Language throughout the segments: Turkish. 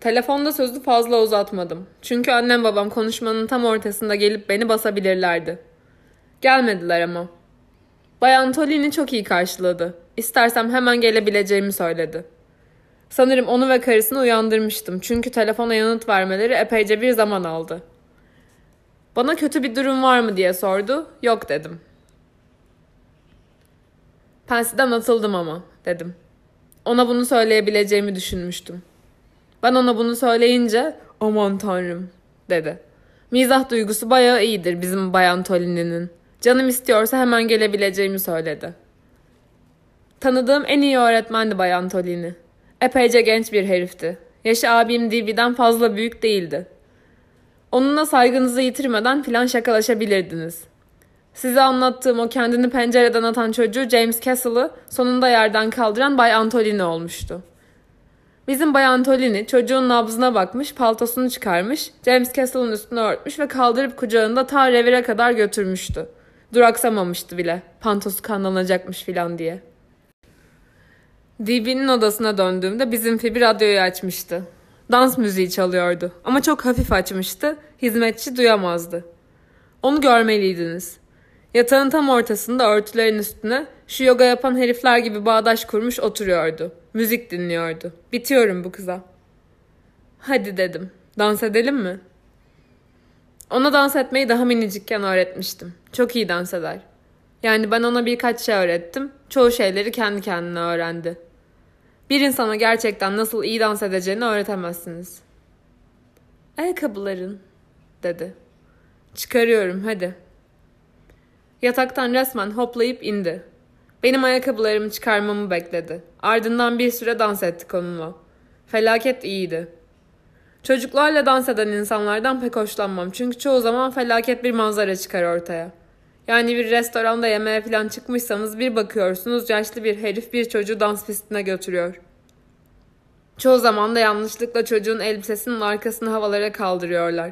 Telefonda sözü fazla uzatmadım. Çünkü annem babam konuşmanın tam ortasında gelip beni basabilirlerdi. Gelmediler ama. Bayan Tolini çok iyi karşıladı. İstersem hemen gelebileceğimi söyledi. Sanırım onu ve karısını uyandırmıştım. Çünkü telefona yanıt vermeleri epeyce bir zaman aldı. Bana kötü bir durum var mı diye sordu. Yok dedim. Pensiden atıldım ama dedim. Ona bunu söyleyebileceğimi düşünmüştüm. Ben ona bunu söyleyince aman tanrım dedi. Mizah duygusu bayağı iyidir bizim Bayan Tolini'nin. Canım istiyorsa hemen gelebileceğimi söyledi. Tanıdığım en iyi öğretmendi Bayan Tolini. Epeyce genç bir herifti. Yaşı abim DB'den fazla büyük değildi. Onunla saygınızı yitirmeden filan şakalaşabilirdiniz. Size anlattığım o kendini pencereden atan çocuğu James Castle'ı sonunda yerden kaldıran Bay Antolini olmuştu. Bizim Bay Antolini çocuğun nabzına bakmış, paltosunu çıkarmış, James Castle'ın üstünü örtmüş ve kaldırıp kucağında ta revire kadar götürmüştü. Duraksamamıştı bile, pantosu kanlanacakmış filan diye. DB'nin odasına döndüğümde bizim Fibi radyoyu açmıştı. Dans müziği çalıyordu ama çok hafif açmıştı, hizmetçi duyamazdı. Onu görmeliydiniz. Yatağın tam ortasında örtülerin üstüne şu yoga yapan herifler gibi bağdaş kurmuş oturuyordu. Müzik dinliyordu. Bitiyorum bu kıza. Hadi dedim. Dans edelim mi? Ona dans etmeyi daha minicikken öğretmiştim. Çok iyi dans eder. Yani ben ona birkaç şey öğrettim. Çoğu şeyleri kendi kendine öğrendi. Bir insana gerçekten nasıl iyi dans edeceğini öğretemezsiniz. Ayakkabıların, dedi. Çıkarıyorum hadi. Yataktan resmen hoplayıp indi. Benim ayakkabılarımı çıkarmamı bekledi. Ardından bir süre dans ettik onunla. Felaket iyiydi. Çocuklarla dans eden insanlardan pek hoşlanmam çünkü çoğu zaman felaket bir manzara çıkar ortaya. Yani bir restoranda yemeğe falan çıkmışsanız bir bakıyorsunuz yaşlı bir herif bir çocuğu dans pistine götürüyor. Çoğu zaman da yanlışlıkla çocuğun elbisesinin arkasını havalara kaldırıyorlar.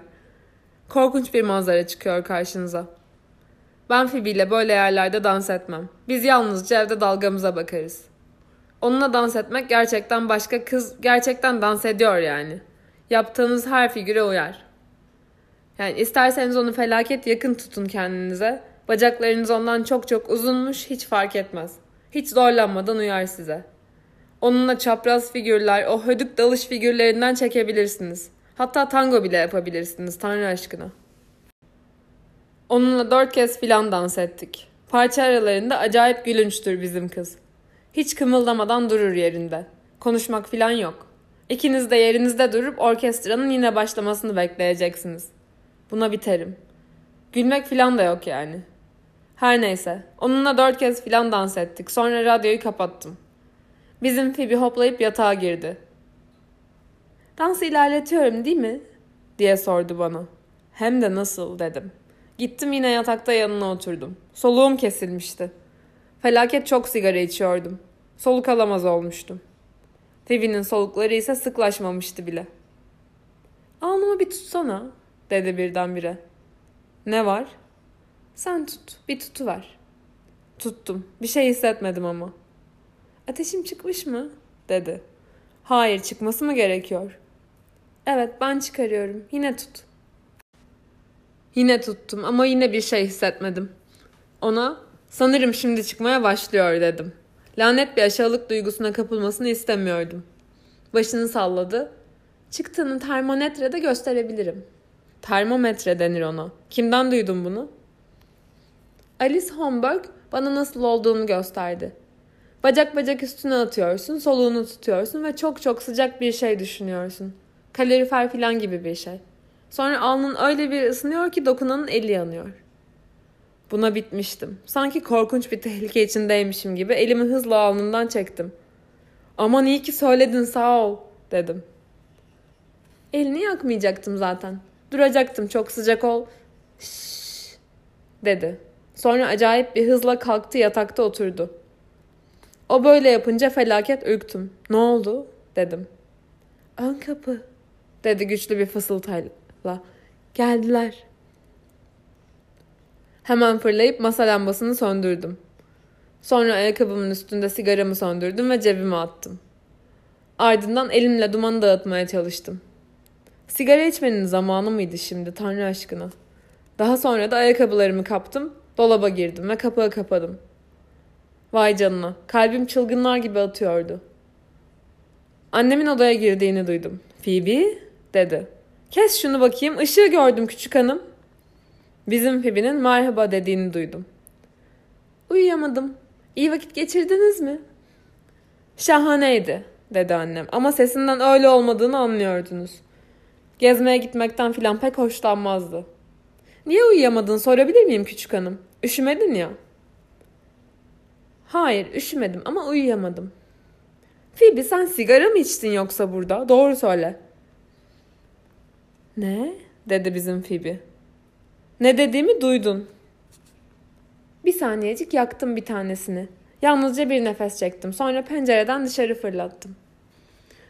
Korkunç bir manzara çıkıyor karşınıza. Ben Phoebe ile böyle yerlerde dans etmem. Biz yalnızca evde dalgamıza bakarız. Onunla dans etmek gerçekten başka kız gerçekten dans ediyor yani. Yaptığınız her figüre uyar. Yani isterseniz onu felaket yakın tutun kendinize. Bacaklarınız ondan çok çok uzunmuş hiç fark etmez. Hiç zorlanmadan uyar size. Onunla çapraz figürler, o hödük dalış figürlerinden çekebilirsiniz. Hatta tango bile yapabilirsiniz Tanrı aşkına. Onunla dört kez filan dans ettik. Parça aralarında acayip gülünçtür bizim kız. Hiç kımıldamadan durur yerinde. Konuşmak filan yok. İkiniz de yerinizde durup orkestranın yine başlamasını bekleyeceksiniz. Buna biterim. Gülmek filan da yok yani. Her neyse. Onunla dört kez filan dans ettik. Sonra radyoyu kapattım. Bizim Phoebe hoplayıp yatağa girdi. Dansı ilerletiyorum değil mi? diye sordu bana. Hem de nasıl dedim. Gittim yine yatakta yanına oturdum. Soluğum kesilmişti. Felaket çok sigara içiyordum. Soluk alamaz olmuştum. Phoebe'nin solukları ise sıklaşmamıştı bile. Alnımı bir tutsana, dedi birdenbire. Ne var? Sen tut, bir tutu ver. Tuttum. Bir şey hissetmedim ama. Ateşim çıkmış mı? dedi. Hayır, çıkması mı gerekiyor? Evet, ben çıkarıyorum. Yine tut. Yine tuttum ama yine bir şey hissetmedim. Ona sanırım şimdi çıkmaya başlıyor dedim. Lanet bir aşağılık duygusuna kapılmasını istemiyordum. Başını salladı. Çıktığını termometrede gösterebilirim. Termometre denir ona. Kimden duydun bunu? Alice Homburg bana nasıl olduğunu gösterdi. Bacak bacak üstüne atıyorsun, soluğunu tutuyorsun ve çok çok sıcak bir şey düşünüyorsun. Kalorifer falan gibi bir şey. Sonra alnın öyle bir ısınıyor ki dokunanın eli yanıyor. Buna bitmiştim. Sanki korkunç bir tehlike içindeymişim gibi elimi hızla alnından çektim. Aman iyi ki söyledin sağ ol dedim. Elini yakmayacaktım zaten. Duracaktım çok sıcak ol. Şşş dedi. Sonra acayip bir hızla kalktı yatakta oturdu. O böyle yapınca felaket ürktüm. Ne oldu? dedim. Ön kapı dedi güçlü bir fısıltıyla. Geldiler. Hemen fırlayıp masa lambasını söndürdüm. Sonra ayakkabımın üstünde sigaramı söndürdüm ve cebime attım. Ardından elimle dumanı dağıtmaya çalıştım. Sigara içmenin zamanı mıydı şimdi Tanrı aşkına? Daha sonra da ayakkabılarımı kaptım, dolaba girdim ve kapağı kapadım. Vay canına, kalbim çılgınlar gibi atıyordu. Annemin odaya girdiğini duydum. Phoebe, dedi. Kes şunu bakayım, ışığı gördüm küçük hanım. Bizim Phoebe'nin merhaba dediğini duydum. Uyuyamadım. İyi vakit geçirdiniz mi? Şahaneydi, dedi annem. Ama sesinden öyle olmadığını anlıyordunuz. Gezmeye gitmekten filan pek hoşlanmazdı. Niye uyuyamadın sorabilir miyim küçük hanım? Üşümedin ya. Hayır üşümedim ama uyuyamadım. Phoebe sen sigara mı içtin yoksa burada? Doğru söyle. Ne? dedi bizim Phoebe. Ne dediğimi duydun. Bir saniyecik yaktım bir tanesini. Yalnızca bir nefes çektim. Sonra pencereden dışarı fırlattım.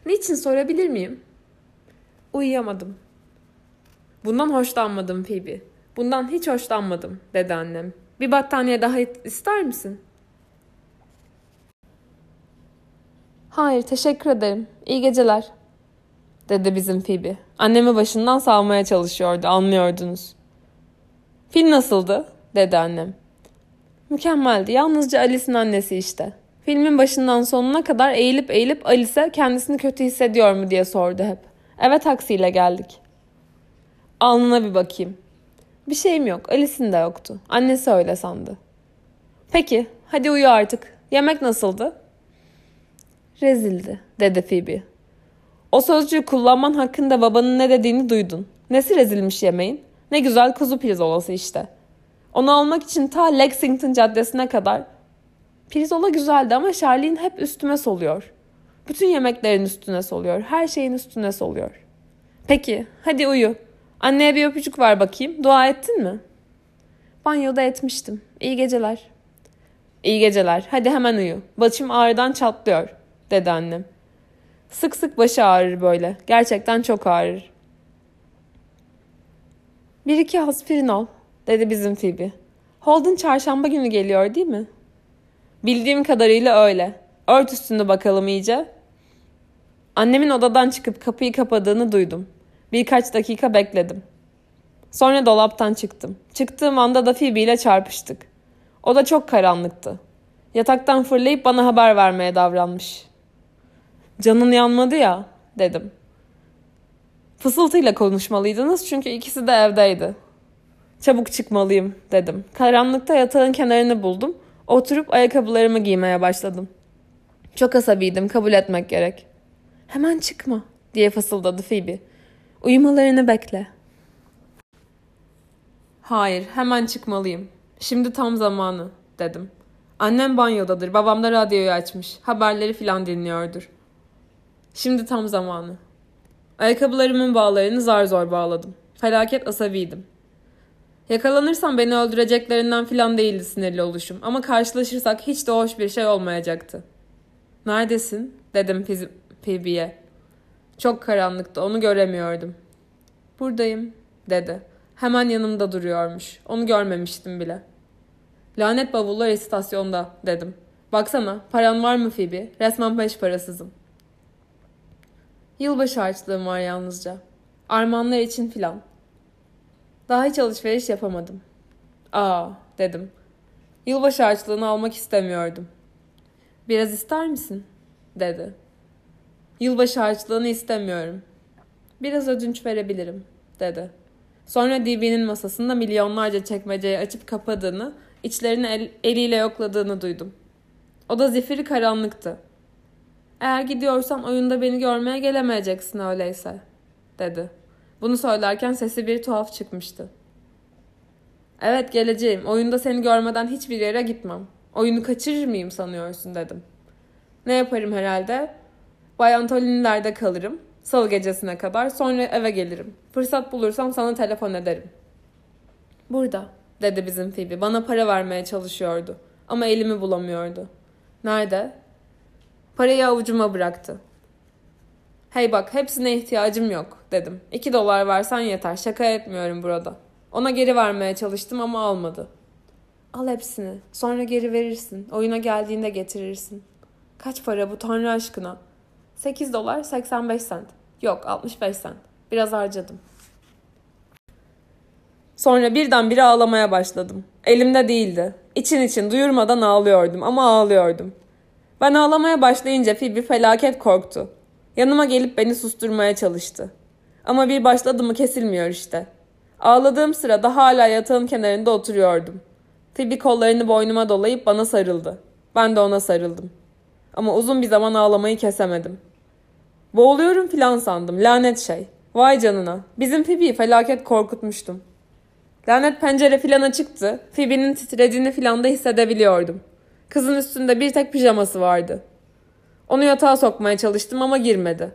Niçin sorabilir miyim? Uyuyamadım. Bundan hoşlanmadım Phoebe. Bundan hiç hoşlanmadım dedi annem. Bir battaniye daha ister misin? Hayır teşekkür ederim. İyi geceler. Dedi bizim Phoebe. Annemi başından salmaya çalışıyordu anlıyordunuz. Film nasıldı? Dedi annem. Mükemmeldi. Yalnızca Alice'in annesi işte. Filmin başından sonuna kadar eğilip eğilip Alice'e kendisini kötü hissediyor mu diye sordu hep. Eve taksiyle geldik. Alnına bir bakayım. Bir şeyim yok. Alice'in de yoktu. Annesi öyle sandı. Peki, hadi uyu artık. Yemek nasıldı? Rezildi, dedi Phoebe. O sözcüğü kullanman hakkında babanın ne dediğini duydun. Nesi rezilmiş yemeğin? Ne güzel kuzu pirzolası işte. Onu almak için ta Lexington Caddesi'ne kadar. Pirzola güzeldi ama Charlie'nin hep üstüme soluyor. Bütün yemeklerin üstüne soluyor. Her şeyin üstüne soluyor. Peki, hadi uyu. Anneye bir öpücük ver bakayım. Dua ettin mi? Banyoda etmiştim. İyi geceler. İyi geceler. Hadi hemen uyu. Başım ağrıdan çatlıyor, dedi annem. Sık sık başı ağrır böyle. Gerçekten çok ağrır. Bir iki aspirin al, dedi bizim Phoebe. Holden çarşamba günü geliyor değil mi? Bildiğim kadarıyla öyle. Ört üstünde bakalım iyice. Annemin odadan çıkıp kapıyı kapadığını duydum. Birkaç dakika bekledim. Sonra dolaptan çıktım. Çıktığım anda da Phoebe ile çarpıştık. O da çok karanlıktı. Yataktan fırlayıp bana haber vermeye davranmış. Canın yanmadı ya, dedim. Fısıltıyla konuşmalıydınız çünkü ikisi de evdeydi. Çabuk çıkmalıyım, dedim. Karanlıkta yatağın kenarını buldum. Oturup ayakkabılarımı giymeye başladım. Çok asabiydim, kabul etmek gerek. Hemen çıkma, diye fısıldadı Phoebe. Uyumalarını bekle. Hayır, hemen çıkmalıyım. Şimdi tam zamanı, dedim. Annem banyodadır, babam da radyoyu açmış. Haberleri filan dinliyordur. Şimdi tam zamanı. Ayakkabılarımın bağlarını zar zor bağladım. Felaket asabiydim. Yakalanırsam beni öldüreceklerinden filan değildi sinirli oluşum ama karşılaşırsak hiç de hoş bir şey olmayacaktı. Neredesin? dedim Phoebe'ye. Çok karanlıktı, onu göremiyordum. Buradayım, dedi. Hemen yanımda duruyormuş. Onu görmemiştim bile. Lanet bavullar istasyonda, dedim. Baksana, paran var mı Phoebe? Resmen peş parasızım. Yılbaşı harçlığım var yalnızca. Armağanlar için filan. Daha hiç alışveriş yapamadım. Aa, dedim. Yılbaşı harçlığını almak istemiyordum. Biraz ister misin? dedi. Yılbaşı harçlığını istemiyorum. Biraz ödünç verebilirim, dedi. Sonra DB'nin masasında milyonlarca çekmeceyi açıp kapadığını, içlerini el, eliyle yokladığını duydum. O da zifiri karanlıktı. Eğer gidiyorsan oyunda beni görmeye gelemeyeceksin öyleyse, dedi. Bunu söylerken sesi bir tuhaf çıkmıştı. Evet geleceğim. Oyunda seni görmeden hiçbir yere gitmem. Oyunu kaçırır mıyım sanıyorsun dedim. Ne yaparım herhalde? Bay Antolinilerde kalırım. Salı gecesine kadar. Sonra eve gelirim. Fırsat bulursam sana telefon ederim. Burada, dedi bizim Phoebe. Bana para vermeye çalışıyordu. Ama elimi bulamıyordu. Nerede? Parayı avucuma bıraktı. Hey bak hepsine ihtiyacım yok dedim. İki dolar versen yeter şaka etmiyorum burada. Ona geri vermeye çalıştım ama almadı. Al hepsini sonra geri verirsin. Oyuna geldiğinde getirirsin. Kaç para bu tanrı aşkına? 8 dolar 85 sent. Yok 65 sent. Biraz harcadım. Sonra birdenbire ağlamaya başladım. Elimde değildi. İçin için duyurmadan ağlıyordum ama ağlıyordum. Ben ağlamaya başlayınca Phoebe felaket korktu. Yanıma gelip beni susturmaya çalıştı. Ama bir başladı mı kesilmiyor işte. Ağladığım sırada hala yatağın kenarında oturuyordum. Phoebe kollarını boynuma dolayıp bana sarıldı. Ben de ona sarıldım. Ama uzun bir zaman ağlamayı kesemedim. Boğuluyorum filan sandım. Lanet şey. Vay canına. Bizim Phoebe'yi felaket korkutmuştum. Lanet pencere filan açıktı. Phoebe'nin titrediğini filan da hissedebiliyordum. Kızın üstünde bir tek pijaması vardı. Onu yatağa sokmaya çalıştım ama girmedi.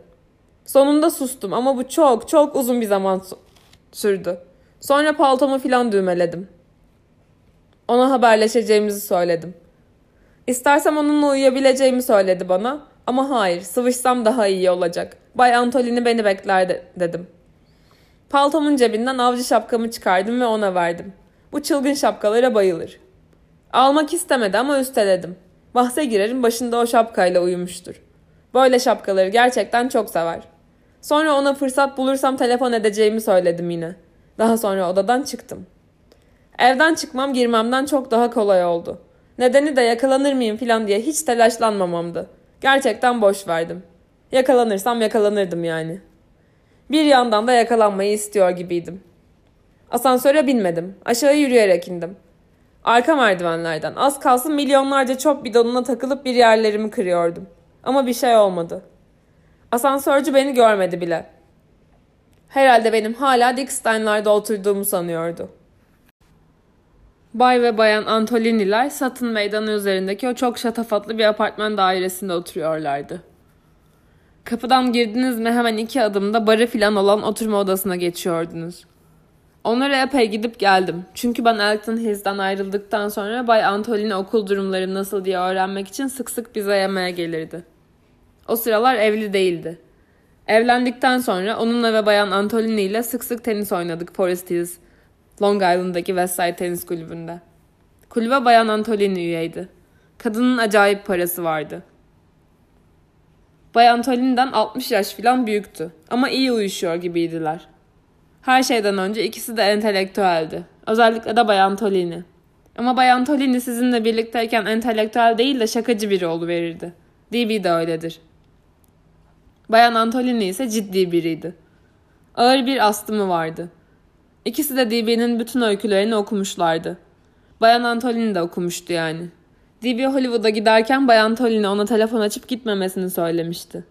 Sonunda sustum ama bu çok çok uzun bir zaman sürdü. Sonra paltomu filan düğmeledim. Ona haberleşeceğimizi söyledim. İstersem onunla uyuyabileceğimi söyledi bana ama hayır sıvışsam daha iyi olacak. Bay Antolini beni bekler de, dedim. Paltomun cebinden avcı şapkamı çıkardım ve ona verdim. Bu çılgın şapkalara bayılır. Almak istemedi ama üsteledim. Bahse girerim başında o şapkayla uyumuştur. Böyle şapkaları gerçekten çok sever. Sonra ona fırsat bulursam telefon edeceğimi söyledim yine. Daha sonra odadan çıktım. Evden çıkmam girmemden çok daha kolay oldu. Nedeni de yakalanır mıyım filan diye hiç telaşlanmamamdı. Gerçekten boş verdim. Yakalanırsam yakalanırdım yani. Bir yandan da yakalanmayı istiyor gibiydim. Asansöre binmedim. Aşağı yürüyerek indim. Arka merdivenlerden az kalsın milyonlarca çöp bidonuna takılıp bir yerlerimi kırıyordum. Ama bir şey olmadı. Asansörcü beni görmedi bile. Herhalde benim hala Dickstein'larda oturduğumu sanıyordu. Bay ve Bayan Antolini'ler Satın Meydanı üzerindeki o çok şatafatlı bir apartman dairesinde oturuyorlardı. Kapıdan girdiniz mi hemen iki adımda barı filan olan oturma odasına geçiyordunuz. Onlara epey gidip geldim. Çünkü ben Elton Hills'den ayrıldıktan sonra Bay Antolini okul durumları nasıl diye öğrenmek için sık sık bize yemeğe gelirdi. O sıralar evli değildi. Evlendikten sonra onunla ve Bayan Antolini ile sık sık tenis oynadık Forest Hills, Long Island'daki Westside Tenis Kulübü'nde. Kulübe Bayan Antolini üyeydi. Kadının acayip parası vardı. Bayan Antolini'den 60 yaş falan büyüktü ama iyi uyuşuyor gibiydiler. Her şeyden önce ikisi de entelektüeldi. Özellikle de Bayan Antolini. Ama Bayan Antolini sizinle birlikteyken entelektüel değil de şakacı biri verirdi. DB de öyledir. Bayan Antolini ise ciddi biriydi. Ağır bir astımı vardı. İkisi de DB'nin bütün öykülerini okumuşlardı. Bayan Antolini de okumuştu yani. DB Hollywood'a giderken Bayan Antolini ona telefon açıp gitmemesini söylemişti.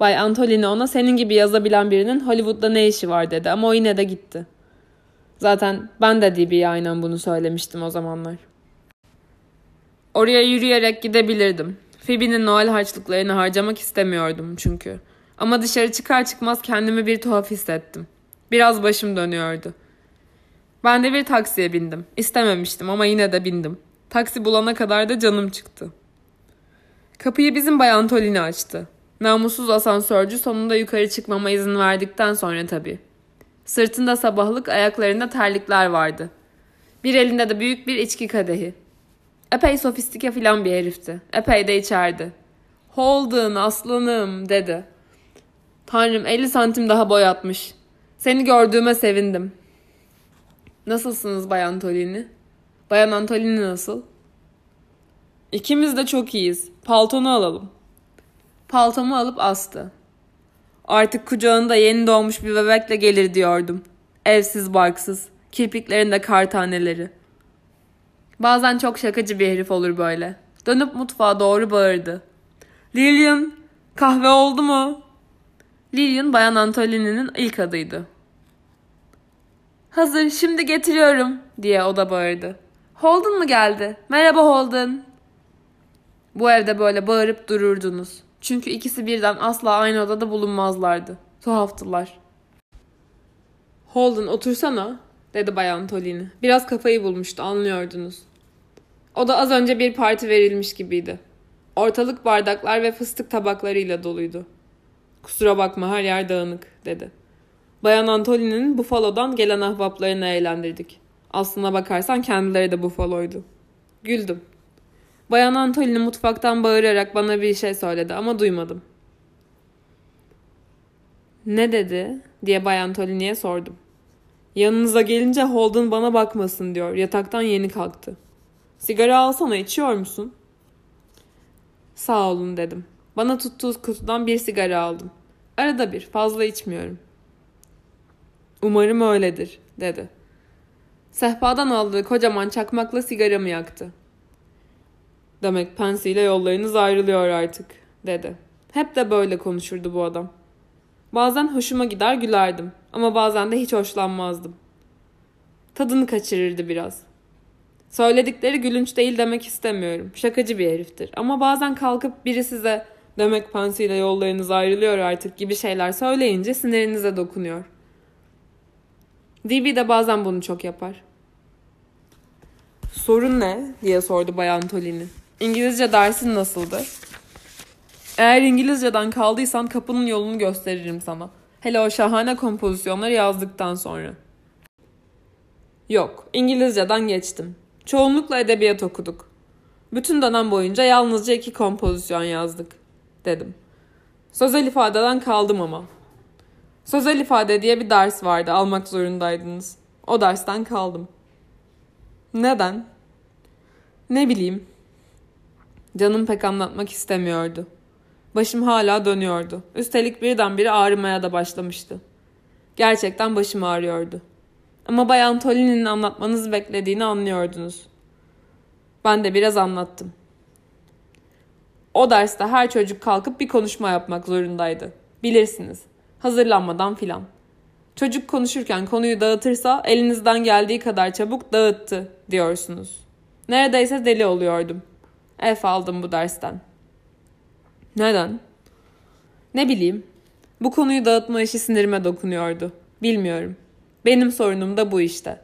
Bay Antolini ona senin gibi yazabilen birinin Hollywood'da ne işi var dedi ama o yine de gitti. Zaten ben de DB'ye aynen bunu söylemiştim o zamanlar. Oraya yürüyerek gidebilirdim. Phoebe'nin Noel harçlıklarını harcamak istemiyordum çünkü. Ama dışarı çıkar çıkmaz kendimi bir tuhaf hissettim. Biraz başım dönüyordu. Ben de bir taksiye bindim. İstememiştim ama yine de bindim. Taksi bulana kadar da canım çıktı. Kapıyı bizim Bay Antolini açtı. Namussuz asansörcü sonunda yukarı çıkmama izin verdikten sonra tabii. Sırtında sabahlık, ayaklarında terlikler vardı. Bir elinde de büyük bir içki kadehi. Epey sofistike filan bir herifti. Epey de içerdi. Holden aslanım dedi. Tanrım 50 santim daha boy atmış. Seni gördüğüme sevindim. Nasılsınız Bayan Antolini? Bayan Antolini nasıl? İkimiz de çok iyiyiz. Paltonu alalım. Paltomu alıp astı. Artık kucağında yeni doğmuş bir bebekle gelir diyordum. Evsiz barksız, kirpiklerinde kar taneleri. Bazen çok şakacı bir herif olur böyle. Dönüp mutfağa doğru bağırdı. Lillian, kahve oldu mu? Lillian Bayan Antolini'nin ilk adıydı. Hazır, şimdi getiriyorum diye o da bağırdı. Holden mu geldi? Merhaba Holden. Bu evde böyle bağırıp dururdunuz. Çünkü ikisi birden asla aynı odada bulunmazlardı. Tuhaftılar. Holden otursana dedi Bayan Tolini. Biraz kafayı bulmuştu anlıyordunuz. O da az önce bir parti verilmiş gibiydi. Ortalık bardaklar ve fıstık tabaklarıyla doluydu. Kusura bakma her yer dağınık dedi. Bayan Antolini'nin Buffalo'dan gelen ahbaplarını eğlendirdik. Aslına bakarsan kendileri de Buffalo'ydu. Güldüm. Bayan Antolini mutfaktan bağırarak bana bir şey söyledi ama duymadım. Ne dedi diye Bayan Tolini'ye sordum. Yanınıza gelince Holden bana bakmasın diyor. Yataktan yeni kalktı. Sigara alsana içiyor musun? Sağ olun dedim. Bana tuttuğu kutudan bir sigara aldım. Arada bir fazla içmiyorum. Umarım öyledir dedi. Sehpadan aldığı kocaman çakmakla sigaramı yaktı. Demek Pansy ile yollarınız ayrılıyor artık dedi. Hep de böyle konuşurdu bu adam. Bazen hoşuma gider gülerdim ama bazen de hiç hoşlanmazdım. Tadını kaçırırdı biraz. Söyledikleri gülünç değil demek istemiyorum. Şakacı bir heriftir. Ama bazen kalkıp biri size demek Pansy ile yollarınız ayrılıyor artık gibi şeyler söyleyince sinirinize dokunuyor. DB de bazen bunu çok yapar. Sorun ne? diye sordu Bayan Tolini. İngilizce dersin nasıldı? Eğer İngilizceden kaldıysan kapının yolunu gösteririm sana. Hele o şahane kompozisyonları yazdıktan sonra. Yok, İngilizceden geçtim. Çoğunlukla edebiyat okuduk. Bütün dönem boyunca yalnızca iki kompozisyon yazdık, dedim. Sözel ifadeden kaldım ama. Sözel ifade diye bir ders vardı, almak zorundaydınız. O dersten kaldım. Neden? Ne bileyim. Canım pek anlatmak istemiyordu. Başım hala dönüyordu. Üstelik birdenbire ağrımaya da başlamıştı. Gerçekten başım ağrıyordu. Ama Bayan Tolini'nin anlatmanızı beklediğini anlıyordunuz. Ben de biraz anlattım. O derste her çocuk kalkıp bir konuşma yapmak zorundaydı. Bilirsiniz. Hazırlanmadan filan. Çocuk konuşurken konuyu dağıtırsa elinizden geldiği kadar çabuk dağıttı diyorsunuz. Neredeyse deli oluyordum. F aldım bu dersten. Neden? Ne bileyim. Bu konuyu dağıtma işi sinirime dokunuyordu. Bilmiyorum. Benim sorunum da bu işte.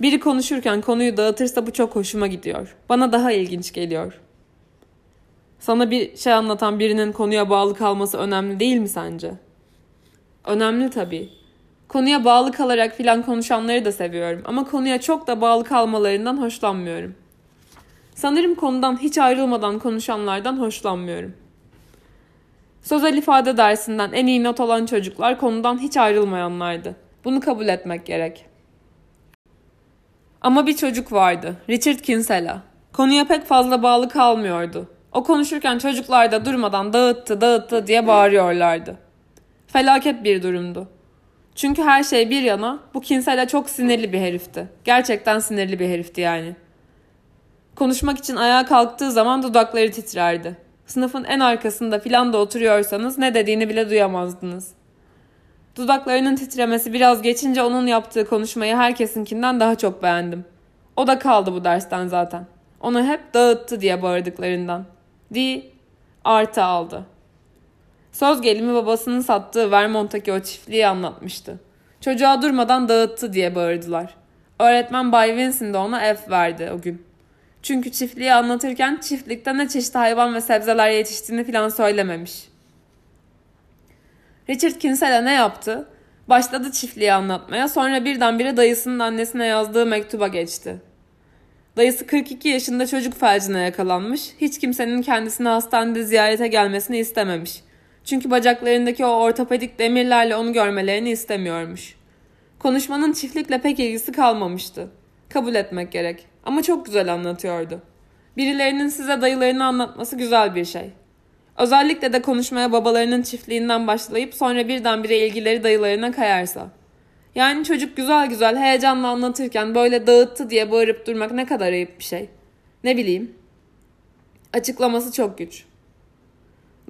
Biri konuşurken konuyu dağıtırsa bu çok hoşuma gidiyor. Bana daha ilginç geliyor. Sana bir şey anlatan birinin konuya bağlı kalması önemli değil mi sence? Önemli tabii. Konuya bağlı kalarak filan konuşanları da seviyorum ama konuya çok da bağlı kalmalarından hoşlanmıyorum. Sanırım konudan hiç ayrılmadan konuşanlardan hoşlanmıyorum. Sözel ifade dersinden en iyi not alan çocuklar konudan hiç ayrılmayanlardı. Bunu kabul etmek gerek. Ama bir çocuk vardı. Richard Kinsella. Konuya pek fazla bağlı kalmıyordu. O konuşurken çocuklar da durmadan dağıttı dağıttı diye bağırıyorlardı. Felaket bir durumdu. Çünkü her şey bir yana bu Kinsella çok sinirli bir herifti. Gerçekten sinirli bir herifti yani. Konuşmak için ayağa kalktığı zaman dudakları titrerdi. Sınıfın en arkasında filan da oturuyorsanız ne dediğini bile duyamazdınız. Dudaklarının titremesi biraz geçince onun yaptığı konuşmayı herkesinkinden daha çok beğendim. O da kaldı bu dersten zaten. Onu hep dağıttı diye bağırdıklarından. Di artı aldı. Söz gelimi babasının sattığı Vermont'taki o çiftliği anlatmıştı. Çocuğa durmadan dağıttı diye bağırdılar. Öğretmen Bay Vincent de ona F verdi o gün. Çünkü çiftliği anlatırken çiftlikte ne çeşit hayvan ve sebzeler yetiştiğini filan söylememiş. Richard Kinsella ne yaptı? Başladı çiftliği anlatmaya sonra birdenbire dayısının annesine yazdığı mektuba geçti. Dayısı 42 yaşında çocuk felcine yakalanmış, hiç kimsenin kendisini hastanede ziyarete gelmesini istememiş. Çünkü bacaklarındaki o ortopedik demirlerle onu görmelerini istemiyormuş. Konuşmanın çiftlikle pek ilgisi kalmamıştı. Kabul etmek gerek. Ama çok güzel anlatıyordu. Birilerinin size dayılarını anlatması güzel bir şey. Özellikle de konuşmaya babalarının çiftliğinden başlayıp sonra birdenbire ilgileri dayılarına kayarsa. Yani çocuk güzel güzel heyecanla anlatırken böyle dağıttı diye bağırıp durmak ne kadar ayıp bir şey. Ne bileyim. Açıklaması çok güç.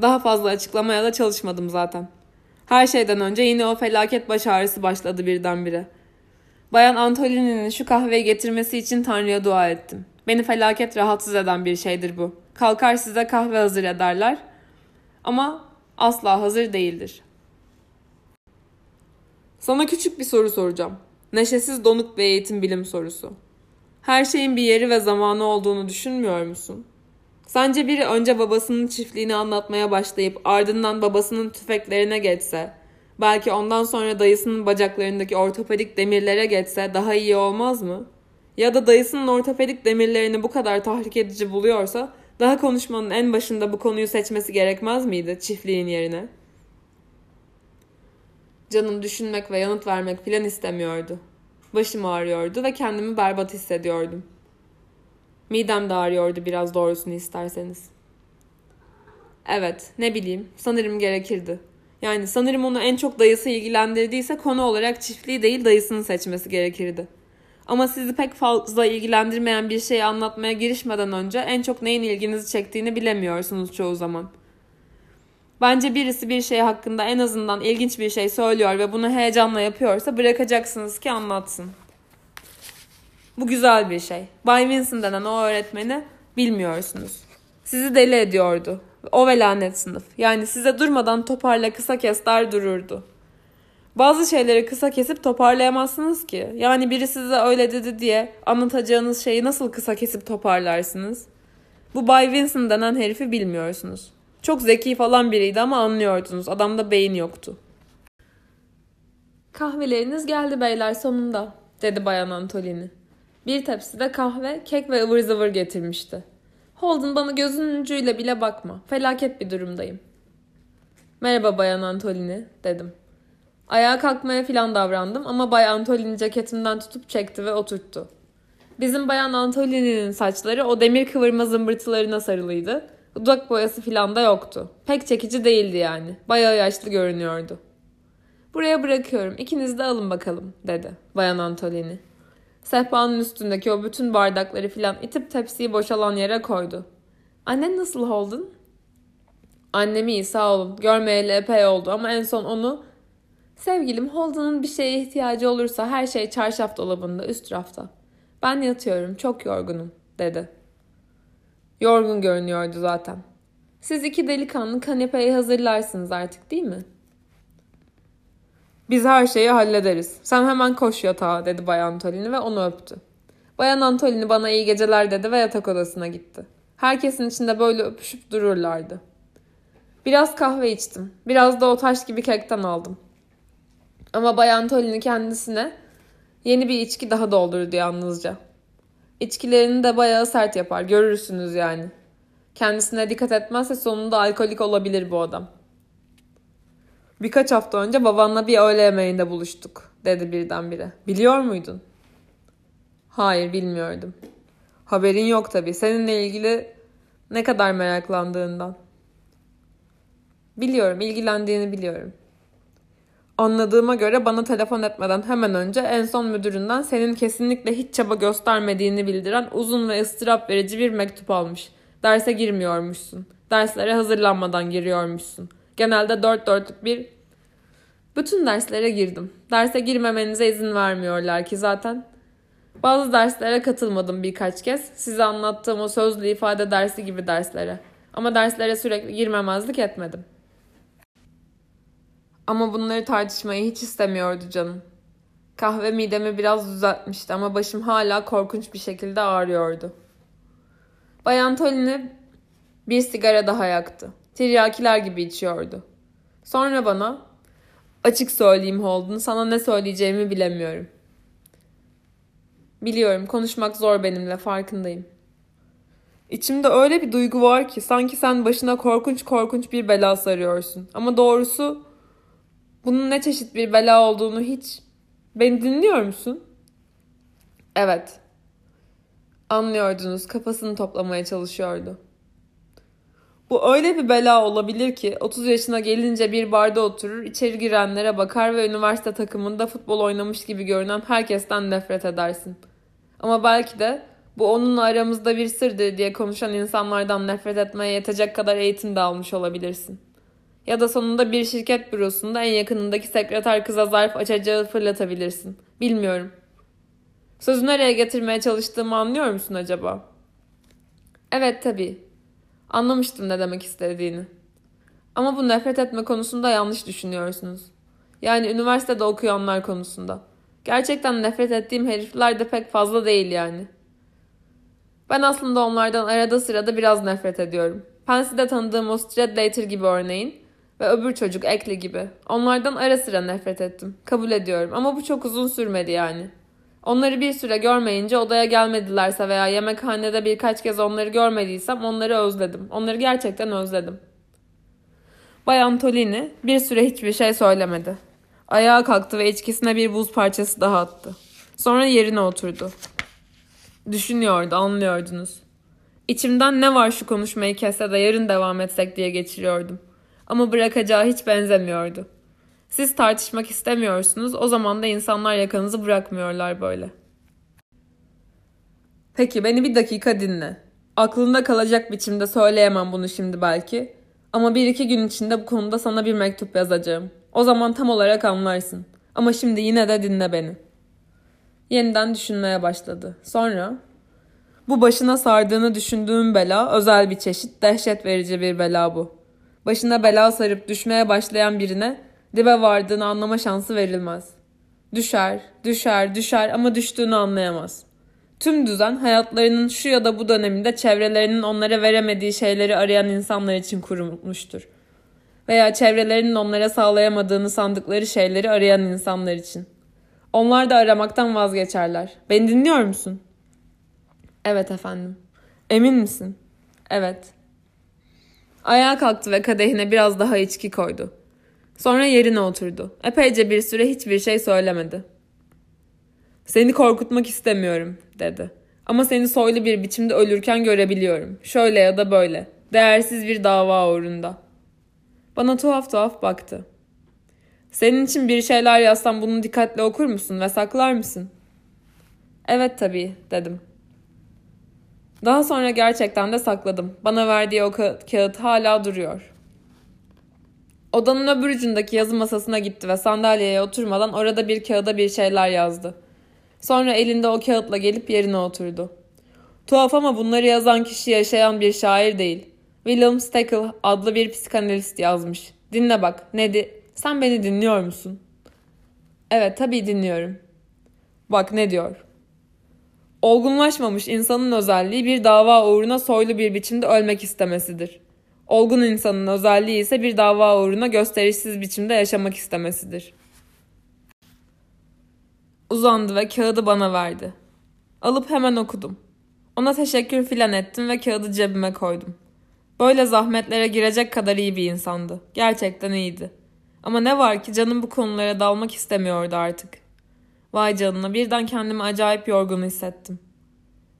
Daha fazla açıklamaya da çalışmadım zaten. Her şeyden önce yine o felaket baş ağrısı başladı birdenbire. Bayan Antolini'nin şu kahveyi getirmesi için Tanrı'ya dua ettim. Beni felaket rahatsız eden bir şeydir bu. Kalkar size kahve hazır ederler. Ama asla hazır değildir. Sana küçük bir soru soracağım. Neşesiz donuk bir eğitim bilim sorusu. Her şeyin bir yeri ve zamanı olduğunu düşünmüyor musun? Sence biri önce babasının çiftliğini anlatmaya başlayıp ardından babasının tüfeklerine geçse, belki ondan sonra dayısının bacaklarındaki ortopedik demirlere geçse daha iyi olmaz mı? Ya da dayısının ortopedik demirlerini bu kadar tahrik edici buluyorsa daha konuşmanın en başında bu konuyu seçmesi gerekmez miydi çiftliğin yerine? Canım düşünmek ve yanıt vermek filan istemiyordu. Başım ağrıyordu ve kendimi berbat hissediyordum. Midem de ağrıyordu biraz doğrusunu isterseniz. Evet, ne bileyim, sanırım gerekirdi. Yani sanırım onu en çok dayısı ilgilendirdiyse konu olarak çiftliği değil dayısını seçmesi gerekirdi. Ama sizi pek fazla ilgilendirmeyen bir şeyi anlatmaya girişmeden önce en çok neyin ilginizi çektiğini bilemiyorsunuz çoğu zaman. Bence birisi bir şey hakkında en azından ilginç bir şey söylüyor ve bunu heyecanla yapıyorsa bırakacaksınız ki anlatsın. Bu güzel bir şey. Bay Vincent denen o öğretmeni bilmiyorsunuz. Sizi deli ediyordu. O ve lanet sınıf. Yani size durmadan toparla kısa kes der dururdu. Bazı şeyleri kısa kesip toparlayamazsınız ki. Yani biri size öyle dedi diye anlatacağınız şeyi nasıl kısa kesip toparlarsınız? Bu Bay Vincent denen herifi bilmiyorsunuz. Çok zeki falan biriydi ama anlıyordunuz. Adamda beyin yoktu. Kahveleriniz geldi beyler sonunda, dedi Bayan Antolini. Bir tepsi de kahve, kek ve ıvır zıvır getirmişti. Holden bana gözünün ucuyla bile bakma. Felaket bir durumdayım. Merhaba Bayan Antolini, dedim. Ayağa kalkmaya filan davrandım ama Bay Antolini ceketimden tutup çekti ve oturttu. Bizim Bayan Antolini'nin saçları o demir kıvırma zımbırtılarına sarılıydı. Dudak boyası filan da yoktu. Pek çekici değildi yani. Bayağı yaşlı görünüyordu. Buraya bırakıyorum. İkiniz de alın bakalım, dedi Bayan Antolini. Sehpanın üstündeki o bütün bardakları filan itip tepsiyi boşalan yere koydu. Annen nasıl Holden? Annem iyi sağ olun. Görmeyeli epey oldu ama en son onu... Sevgilim Holden'ın bir şeye ihtiyacı olursa her şey çarşaf dolabında üst rafta. Ben yatıyorum çok yorgunum dedi. Yorgun görünüyordu zaten. Siz iki delikanlı kanepeyi hazırlarsınız artık değil mi? Biz her şeyi hallederiz. Sen hemen koş yatağa dedi Bayan Antolini ve onu öptü. Bayan Antolini bana iyi geceler dedi ve yatak odasına gitti. Herkesin içinde böyle öpüşüp dururlardı. Biraz kahve içtim. Biraz da o taş gibi kekten aldım. Ama Bayan Antolini kendisine yeni bir içki daha doldurdu yalnızca. İçkilerini de bayağı sert yapar. Görürsünüz yani. Kendisine dikkat etmezse sonunda alkolik olabilir bu adam. Birkaç hafta önce babanla bir öğle yemeğinde buluştuk, dedi birdenbire. Biliyor muydun? Hayır, bilmiyordum. Haberin yok tabii. Seninle ilgili ne kadar meraklandığından. Biliyorum, ilgilendiğini biliyorum. Anladığıma göre bana telefon etmeden hemen önce en son müdüründen senin kesinlikle hiç çaba göstermediğini bildiren uzun ve ıstırap verici bir mektup almış. Derse girmiyormuşsun. Derslere hazırlanmadan giriyormuşsun. Genelde dört dörtlük bir... Bütün derslere girdim. Derse girmemenize izin vermiyorlar ki zaten. Bazı derslere katılmadım birkaç kez. Size anlattığım o sözlü ifade dersi gibi derslere. Ama derslere sürekli girmemezlik etmedim. Ama bunları tartışmayı hiç istemiyordu canım. Kahve midemi biraz düzeltmişti ama başım hala korkunç bir şekilde ağrıyordu. Bayan Tolini bir sigara daha yaktı. Tiryakiler gibi içiyordu. Sonra bana, açık söyleyeyim Holden, sana ne söyleyeceğimi bilemiyorum. Biliyorum, konuşmak zor benimle, farkındayım. İçimde öyle bir duygu var ki sanki sen başına korkunç korkunç bir bela sarıyorsun. Ama doğrusu bunun ne çeşit bir bela olduğunu hiç... Beni dinliyor musun? Evet. Anlıyordunuz, kafasını toplamaya çalışıyordu. Bu öyle bir bela olabilir ki 30 yaşına gelince bir barda oturur, içeri girenlere bakar ve üniversite takımında futbol oynamış gibi görünen herkesten nefret edersin. Ama belki de bu onunla aramızda bir sırdır diye konuşan insanlardan nefret etmeye yetecek kadar eğitim de almış olabilirsin. Ya da sonunda bir şirket bürosunda en yakınındaki sekreter kıza zarf açacağı fırlatabilirsin. Bilmiyorum. Sözü nereye getirmeye çalıştığımı anlıyor musun acaba? Evet tabii. Anlamıştım ne demek istediğini. Ama bu nefret etme konusunda yanlış düşünüyorsunuz. Yani üniversitede okuyanlar konusunda. Gerçekten nefret ettiğim herifler de pek fazla değil yani. Ben aslında onlardan arada sırada biraz nefret ediyorum. Pensi'de tanıdığım o Stradlater gibi örneğin ve öbür çocuk Ekli gibi. Onlardan ara sıra nefret ettim. Kabul ediyorum ama bu çok uzun sürmedi yani. Onları bir süre görmeyince odaya gelmedilerse veya yemekhanede birkaç kez onları görmediysem onları özledim. Onları gerçekten özledim. Bay Antolini bir süre hiçbir şey söylemedi. Ayağa kalktı ve içkisine bir buz parçası daha attı. Sonra yerine oturdu. Düşünüyordu, anlıyordunuz. İçimden ne var şu konuşmayı kesse de yarın devam etsek diye geçiriyordum. Ama bırakacağı hiç benzemiyordu. Siz tartışmak istemiyorsunuz, o zaman da insanlar yakanızı bırakmıyorlar böyle. Peki beni bir dakika dinle. Aklında kalacak biçimde söyleyemem bunu şimdi belki. Ama bir iki gün içinde bu konuda sana bir mektup yazacağım. O zaman tam olarak anlarsın. Ama şimdi yine de dinle beni. Yeniden düşünmeye başladı. Sonra bu başına sardığını düşündüğüm bela özel bir çeşit dehşet verici bir bela bu. Başına bela sarıp düşmeye başlayan birine dibe vardığını anlama şansı verilmez. Düşer, düşer, düşer ama düştüğünü anlayamaz. Tüm düzen hayatlarının şu ya da bu döneminde çevrelerinin onlara veremediği şeyleri arayan insanlar için kurulmuştur. Veya çevrelerinin onlara sağlayamadığını sandıkları şeyleri arayan insanlar için. Onlar da aramaktan vazgeçerler. Beni dinliyor musun? Evet efendim. Emin misin? Evet. Ayağa kalktı ve kadehine biraz daha içki koydu. Sonra yerine oturdu. Epeyce bir süre hiçbir şey söylemedi. Seni korkutmak istemiyorum, dedi. Ama seni soylu bir biçimde ölürken görebiliyorum. Şöyle ya da böyle. Değersiz bir dava uğrunda. Bana tuhaf tuhaf baktı. Senin için bir şeyler yazsam bunu dikkatle okur musun ve saklar mısın? Evet tabii, dedim. Daha sonra gerçekten de sakladım. Bana verdiği o ka- kağıt hala duruyor. Odanın öbür ucundaki yazı masasına gitti ve sandalyeye oturmadan orada bir kağıda bir şeyler yazdı. Sonra elinde o kağıtla gelip yerine oturdu. Tuhaf ama bunları yazan kişi yaşayan bir şair değil. William Steckel adlı bir psikanalist yazmış. Dinle bak, Nedi, sen beni dinliyor musun? Evet, tabii dinliyorum. Bak ne diyor. Olgunlaşmamış insanın özelliği bir dava uğruna soylu bir biçimde ölmek istemesidir. Olgun insanın özelliği ise bir dava uğruna gösterişsiz biçimde yaşamak istemesidir. Uzandı ve kağıdı bana verdi. Alıp hemen okudum. Ona teşekkür filan ettim ve kağıdı cebime koydum. Böyle zahmetlere girecek kadar iyi bir insandı. Gerçekten iyiydi. Ama ne var ki canım bu konulara dalmak istemiyordu artık. Vay canına birden kendimi acayip yorgun hissettim.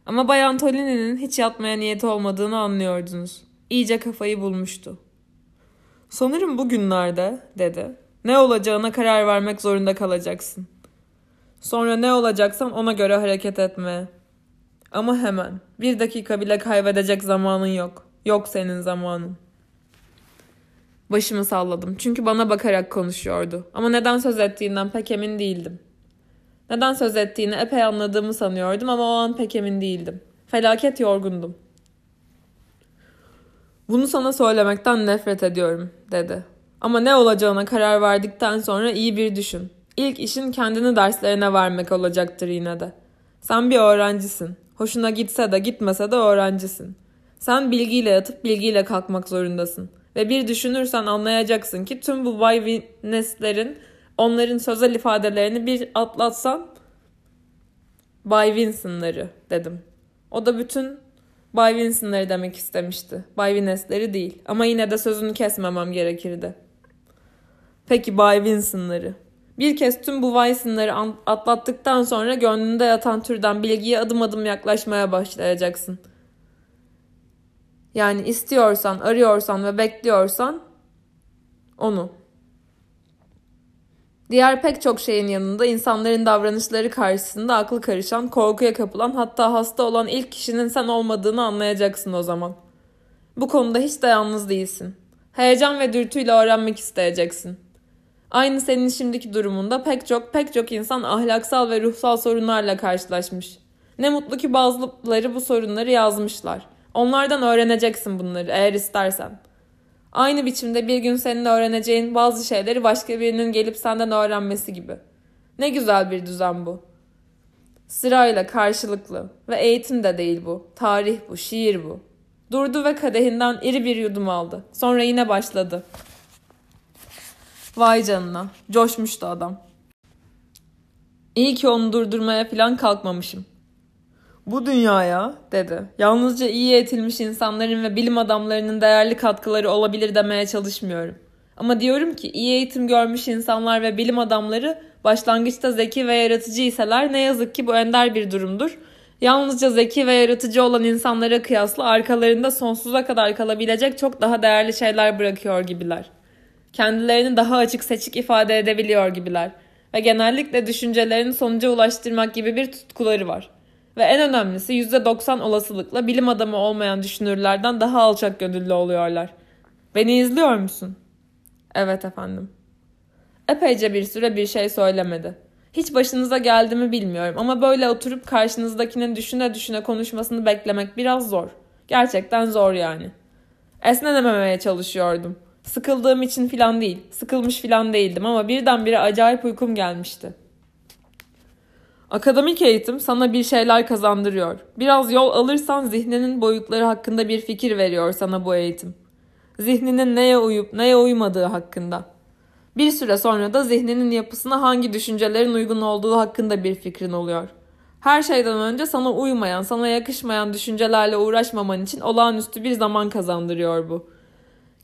Ama Bayan Tolini'nin hiç yatmaya niyeti olmadığını anlıyordunuz. İyice kafayı bulmuştu. Sanırım bugünlerde, dedi. Ne olacağına karar vermek zorunda kalacaksın. Sonra ne olacaksan ona göre hareket etme. Ama hemen. Bir dakika bile kaybedecek zamanın yok. Yok senin zamanın. Başımı salladım. Çünkü bana bakarak konuşuyordu. Ama neden söz ettiğinden pek emin değildim. Neden söz ettiğini epey anladığımı sanıyordum ama o an pek emin değildim. Felaket yorgundum. Bunu sana söylemekten nefret ediyorum, dedi. Ama ne olacağına karar verdikten sonra iyi bir düşün. İlk işin kendini derslerine vermek olacaktır yine de. Sen bir öğrencisin. Hoşuna gitse de gitmese de öğrencisin. Sen bilgiyle yatıp bilgiyle kalkmak zorundasın. Ve bir düşünürsen anlayacaksın ki tüm bu Bay Vines'lerin onların sözel ifadelerini bir atlatsan Bay Winson'ları dedim. O da bütün Bay Winson'ları demek istemişti. Bay Vines'leri değil. Ama yine de sözünü kesmemem gerekirdi. Peki Bay Winson'ları. Bir kez tüm bu Winson'ları atlattıktan sonra gönlünde yatan türden bilgiye adım adım yaklaşmaya başlayacaksın. Yani istiyorsan, arıyorsan ve bekliyorsan onu. Diğer pek çok şeyin yanında insanların davranışları karşısında aklı karışan, korkuya kapılan hatta hasta olan ilk kişinin sen olmadığını anlayacaksın o zaman. Bu konuda hiç de yalnız değilsin. Heyecan ve dürtüyle öğrenmek isteyeceksin. Aynı senin şimdiki durumunda pek çok pek çok insan ahlaksal ve ruhsal sorunlarla karşılaşmış. Ne mutlu ki bazıları bu sorunları yazmışlar. Onlardan öğreneceksin bunları eğer istersen. Aynı biçimde bir gün senin öğreneceğin bazı şeyleri başka birinin gelip senden öğrenmesi gibi. Ne güzel bir düzen bu. Sırayla karşılıklı ve eğitim de değil bu. Tarih bu, şiir bu. Durdu ve kadehinden iri bir yudum aldı. Sonra yine başladı. Vay canına. Coşmuştu adam. İyi ki onu durdurmaya falan kalkmamışım. Bu dünyaya, dedi, yalnızca iyi eğitilmiş insanların ve bilim adamlarının değerli katkıları olabilir demeye çalışmıyorum. Ama diyorum ki iyi eğitim görmüş insanlar ve bilim adamları başlangıçta zeki ve yaratıcı iseler ne yazık ki bu ender bir durumdur. Yalnızca zeki ve yaratıcı olan insanlara kıyasla arkalarında sonsuza kadar kalabilecek çok daha değerli şeyler bırakıyor gibiler. Kendilerini daha açık seçik ifade edebiliyor gibiler ve genellikle düşüncelerini sonuca ulaştırmak gibi bir tutkuları var. Ve en önemlisi %90 olasılıkla bilim adamı olmayan düşünürlerden daha alçak gönüllü oluyorlar. Beni izliyor musun? Evet efendim. Epeyce bir süre bir şey söylemedi. Hiç başınıza geldi mi bilmiyorum ama böyle oturup karşınızdakinin düşüne düşüne konuşmasını beklemek biraz zor. Gerçekten zor yani. Esnenememeye çalışıyordum. Sıkıldığım için filan değil, sıkılmış filan değildim ama birdenbire acayip uykum gelmişti. Akademik eğitim sana bir şeyler kazandırıyor. Biraz yol alırsan zihninin boyutları hakkında bir fikir veriyor sana bu eğitim. Zihninin neye uyup neye uymadığı hakkında. Bir süre sonra da zihninin yapısına hangi düşüncelerin uygun olduğu hakkında bir fikrin oluyor. Her şeyden önce sana uymayan, sana yakışmayan düşüncelerle uğraşmaman için olağanüstü bir zaman kazandırıyor bu.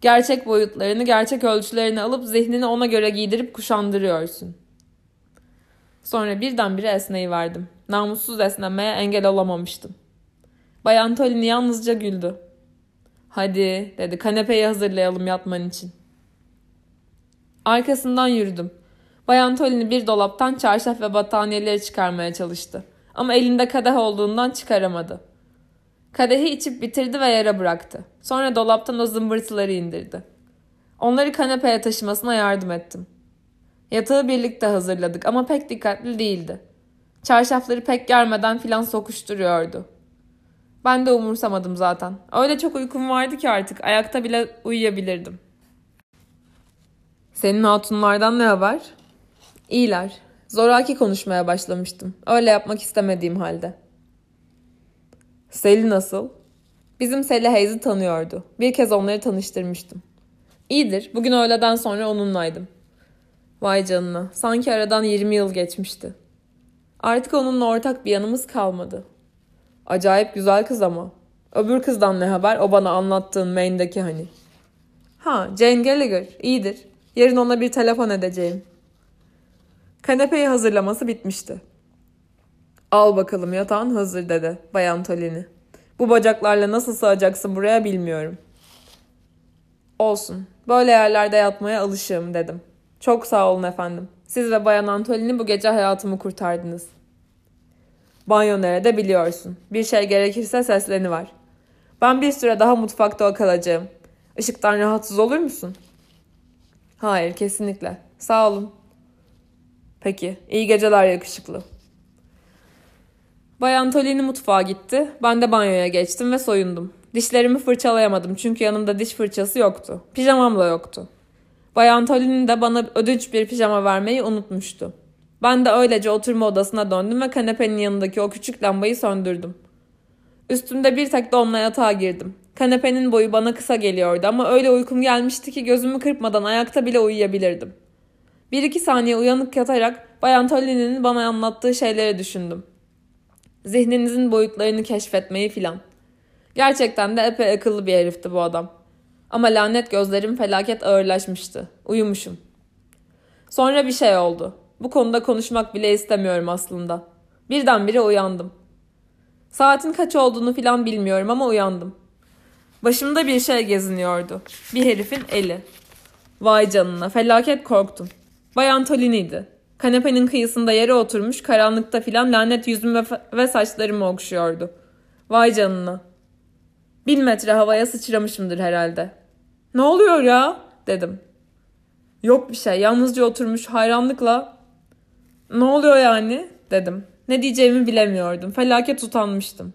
Gerçek boyutlarını, gerçek ölçülerini alıp zihnini ona göre giydirip kuşandırıyorsun. Sonra birdenbire esneyi verdim. Namussuz esnemeye engel olamamıştım. Bayan Tolini yalnızca güldü. Hadi dedi kanepeyi hazırlayalım yatman için. Arkasından yürüdüm. Bayan Tolini bir dolaptan çarşaf ve battaniyeleri çıkarmaya çalıştı. Ama elinde kadeh olduğundan çıkaramadı. Kadehi içip bitirdi ve yere bıraktı. Sonra dolaptan o zımbırtıları indirdi. Onları kanepeye taşımasına yardım ettim. Yatağı birlikte hazırladık ama pek dikkatli değildi. Çarşafları pek germeden filan sokuşturuyordu. Ben de umursamadım zaten. Öyle çok uykum vardı ki artık ayakta bile uyuyabilirdim. Senin hatunlardan ne haber? İyiler. Zoraki konuşmaya başlamıştım. Öyle yapmak istemediğim halde. Seli nasıl? Bizim Seli Hayes'i tanıyordu. Bir kez onları tanıştırmıştım. İyidir. Bugün öğleden sonra onunlaydım. Vay canına. Sanki aradan 20 yıl geçmişti. Artık onunla ortak bir yanımız kalmadı. Acayip güzel kız ama. Öbür kızdan ne haber? O bana anlattığın Maine'deki hani. Ha, Jane Gallagher. İyidir. Yarın ona bir telefon edeceğim. Kanepeyi hazırlaması bitmişti. Al bakalım yatağın hazır dedi Bayan Tolini. Bu bacaklarla nasıl sığacaksın buraya bilmiyorum. Olsun. Böyle yerlerde yatmaya alışığım dedim. Çok sağ olun efendim. Siz ve Bayan Antolini bu gece hayatımı kurtardınız. Banyo nerede biliyorsun. Bir şey gerekirse sesleni var. Ben bir süre daha mutfakta kalacağım. Işıktan rahatsız olur musun? Hayır, kesinlikle. Sağ olun. Peki, iyi geceler yakışıklı. Bayan Tolini mutfağa gitti. Ben de banyoya geçtim ve soyundum. Dişlerimi fırçalayamadım çünkü yanımda diş fırçası yoktu. Pijamam da yoktu. Bayan Tolini de bana ödünç bir pijama vermeyi unutmuştu. Ben de öylece oturma odasına döndüm ve kanepenin yanındaki o küçük lambayı söndürdüm. Üstümde bir tek donla yatağa girdim. Kanepenin boyu bana kısa geliyordu ama öyle uykum gelmişti ki gözümü kırpmadan ayakta bile uyuyabilirdim. Bir iki saniye uyanık yatarak Bayan Tolini'nin bana anlattığı şeyleri düşündüm. Zihninizin boyutlarını keşfetmeyi filan. Gerçekten de epey akıllı bir herifti bu adam. Ama lanet gözlerim felaket ağırlaşmıştı. Uyumuşum. Sonra bir şey oldu. Bu konuda konuşmak bile istemiyorum aslında. Birdenbire uyandım. Saatin kaç olduğunu filan bilmiyorum ama uyandım. Başımda bir şey geziniyordu. Bir herifin eli. Vay canına felaket korktum. Bayan Tolini'ydi. Kanepenin kıyısında yere oturmuş karanlıkta filan lanet yüzüm ve, ve saçlarımı okşuyordu. Vay canına. Bin metre havaya sıçramışımdır herhalde. Ne oluyor ya? dedim. Yok bir şey. Yalnızca oturmuş hayranlıkla. Ne oluyor yani? dedim. Ne diyeceğimi bilemiyordum. Felaket utanmıştım.